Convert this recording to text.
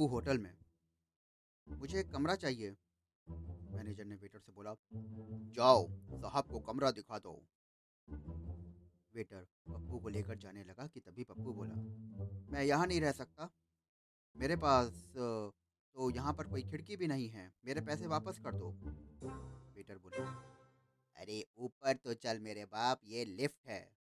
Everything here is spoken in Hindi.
टीपू होटल में। मुझे एक कमरा चाहिए। मैनेजर ने वेटर से बोला, जाओ, साहब को कमरा दिखा दो। वेटर पप्पू को लेकर जाने लगा कि तभी पप्पू बोला, मैं यहाँ नहीं रह सकता। मेरे पास तो यहाँ पर कोई खिड़की भी नहीं है। मेरे पैसे वापस कर दो। वेटर बोला, अरे, ऊपर तो चल मेरे बाप, ये लिफ्ट है।